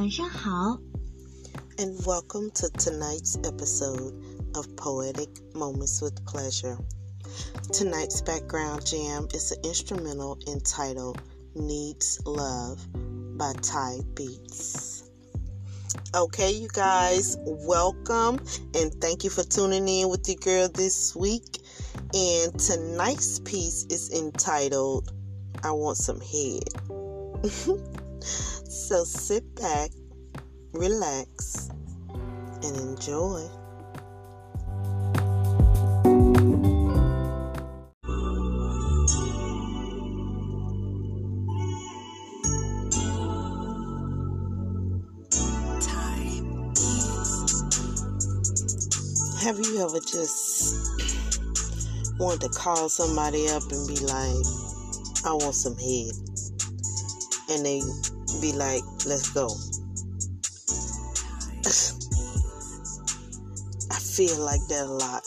晚上好。 and welcome to tonight's episode of Poetic Moments with Pleasure. Tonight's background jam is an instrumental entitled Needs Love by Ty Beats. Okay, you guys, welcome and thank you for tuning in with your girl this week. And tonight's piece is entitled I Want Some Head. so sit back, relax, and enjoy. Have you ever just wanted to call somebody up and be like, I want some head? And they be like, let's go. I feel like that a lot.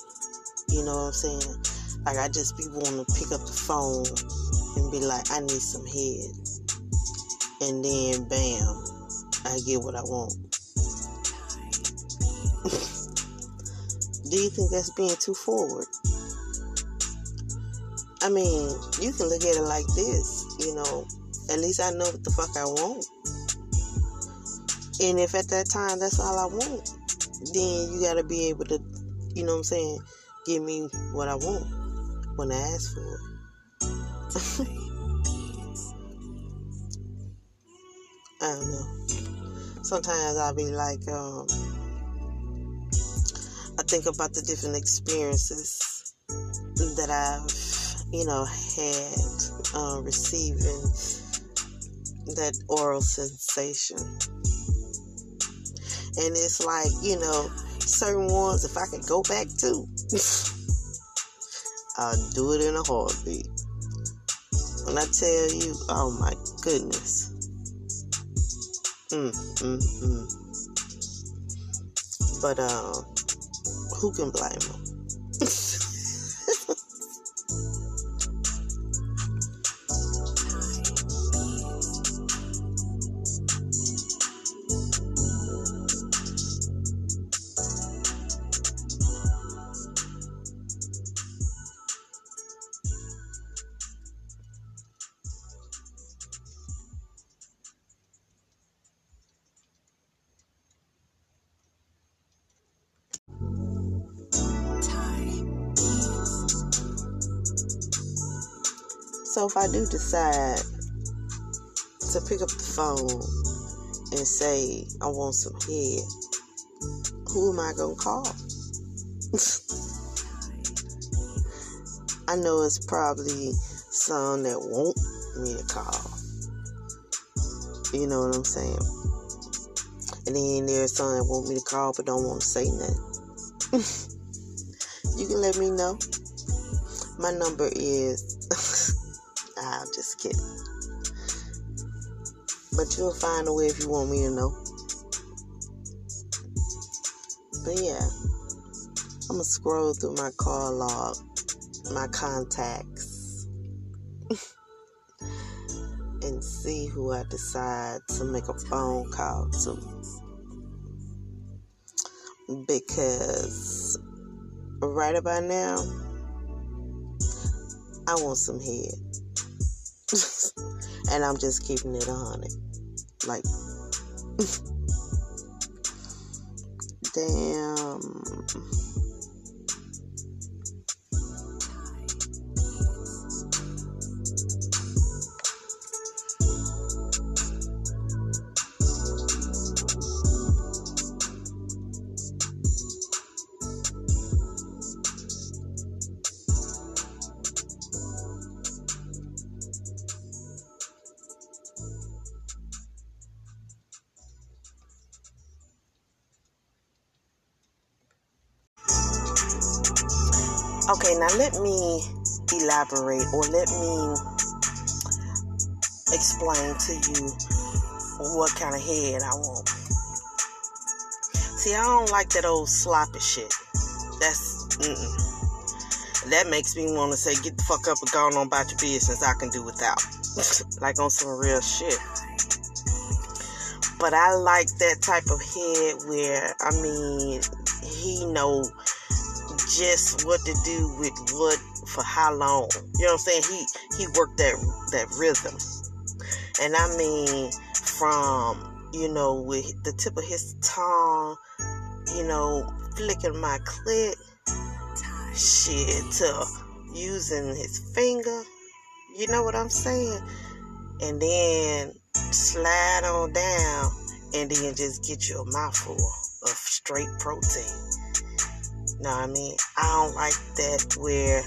You know what I'm saying? Like I just be wanting to pick up the phone and be like, I need some head. And then bam, I get what I want. Do you think that's being too forward? I mean, you can look at it like this, you know, at least I know what the fuck I want. And if at that time that's all I want, then you gotta be able to, you know what I'm saying, give me what I want when I ask for it. I don't know. Sometimes I'll be like, um, I think about the different experiences that I've, you know, had uh, receiving that oral sensation. And it's like, you know, certain ones, if I could go back to, I'll do it in a heartbeat. When I tell you, oh my goodness. Mm, mm, mm. But, um, who can blame them? So if I do decide to pick up the phone and say I want some head, who am I gonna call? I know it's probably some that want me to call. You know what I'm saying? And then there's some that want me to call but don't want to say nothing. you can let me know. My number is I'm. But you'll find a way if you want me to know. But yeah, I'm gonna scroll through my call log, my contacts, and see who I decide to make a phone call to. Because right about now, I want some head. And I'm just keeping it on it. Like, damn. Okay, now let me elaborate or let me explain to you what kind of head I want. See, I don't like that old sloppy shit. That's, mm-mm. That makes me want to say, get the fuck up and go on about your business. I can do without. like on some real shit. but I like that type of head where I mean he know just what to do with what for how long. You know what I'm saying? He he worked that that rhythm. And I mean from, you know, with the tip of his tongue, you know, flicking my clit shit to using his finger. You know what I'm saying? And then slide on down and then just get you a mouthful of straight protein. What I mean? I don't like that where,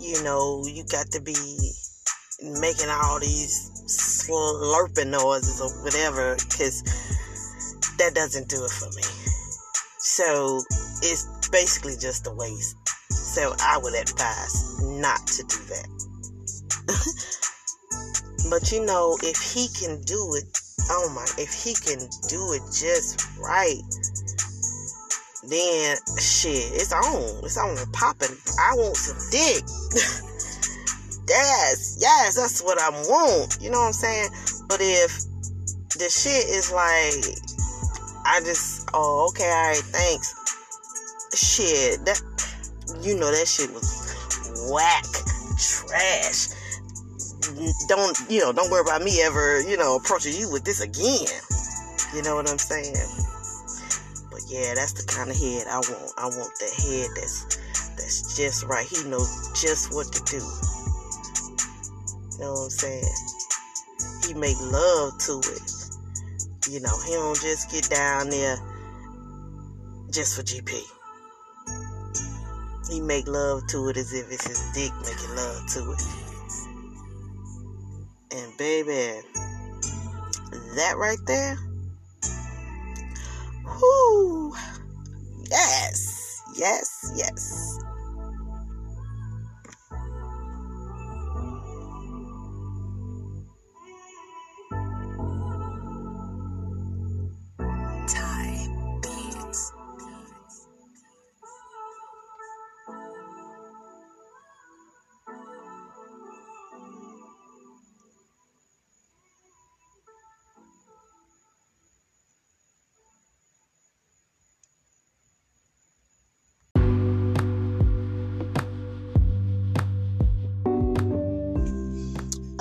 you know, you got to be making all these slurping noises or whatever, because that doesn't do it for me. So it's basically just a waste. So I would advise not to do that. but you know, if he can do it, oh my, if he can do it just right, then shit, it's on. It's on and popping. I want some dick. yes, yes, that's what I want. You know what I'm saying? But if the shit is like, I just, oh, okay, all right, thanks. Shit, that, you know, that shit was whack, trash. Don't, you know, don't worry about me ever, you know, approaching you with this again. You know what I'm saying? Yeah, that's the kind of head I want. I want that head that's that's just right. He knows just what to do. You know what I'm saying? He make love to it. You know, he don't just get down there just for GP. He make love to it as if it's his dick making love to it. And baby, that right there Whoo! Yes, yes, yes.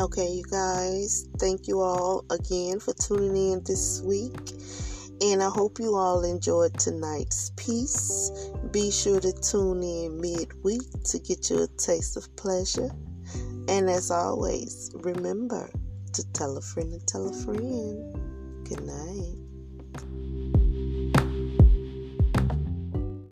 Okay, you guys, thank you all again for tuning in this week. And I hope you all enjoyed tonight's piece. Be sure to tune in midweek to get you a taste of pleasure. And as always, remember to tell a friend and tell a friend. Good night.